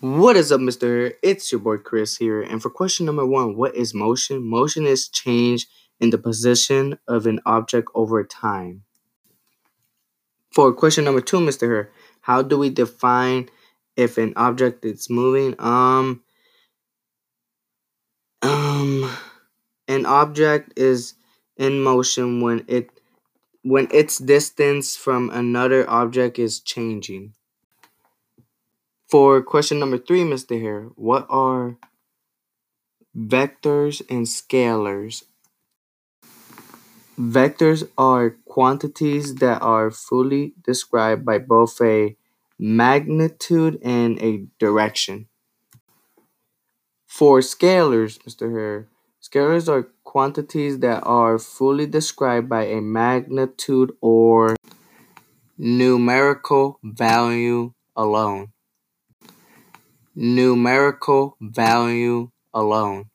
What is up, Mr. It's your boy Chris here. And for question number one, what is motion? Motion is change in the position of an object over time. For question number two, Mr. Her, how do we define if an object is moving? Um, um, an object is in motion when it when its distance from another object is changing. For question number three, Mr. Hare, what are vectors and scalars? Vectors are quantities that are fully described by both a magnitude and a direction. For scalars, Mr. Hare, scalars are quantities that are fully described by a magnitude or numerical value alone numerical value alone.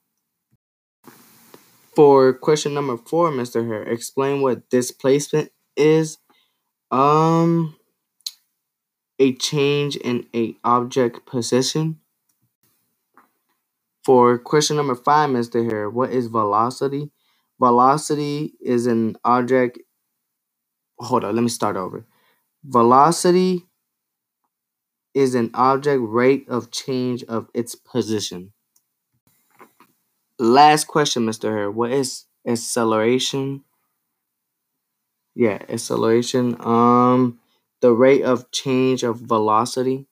For question number four, Mr. Hare, explain what displacement is. Um, a change in a object position. For question number five, Mr. Hare, what is velocity? Velocity is an object. Hold on, let me start over. Velocity is an object rate of change of its position. Last question, Mr. Hare. What is acceleration? Yeah, acceleration. Um, the rate of change of velocity.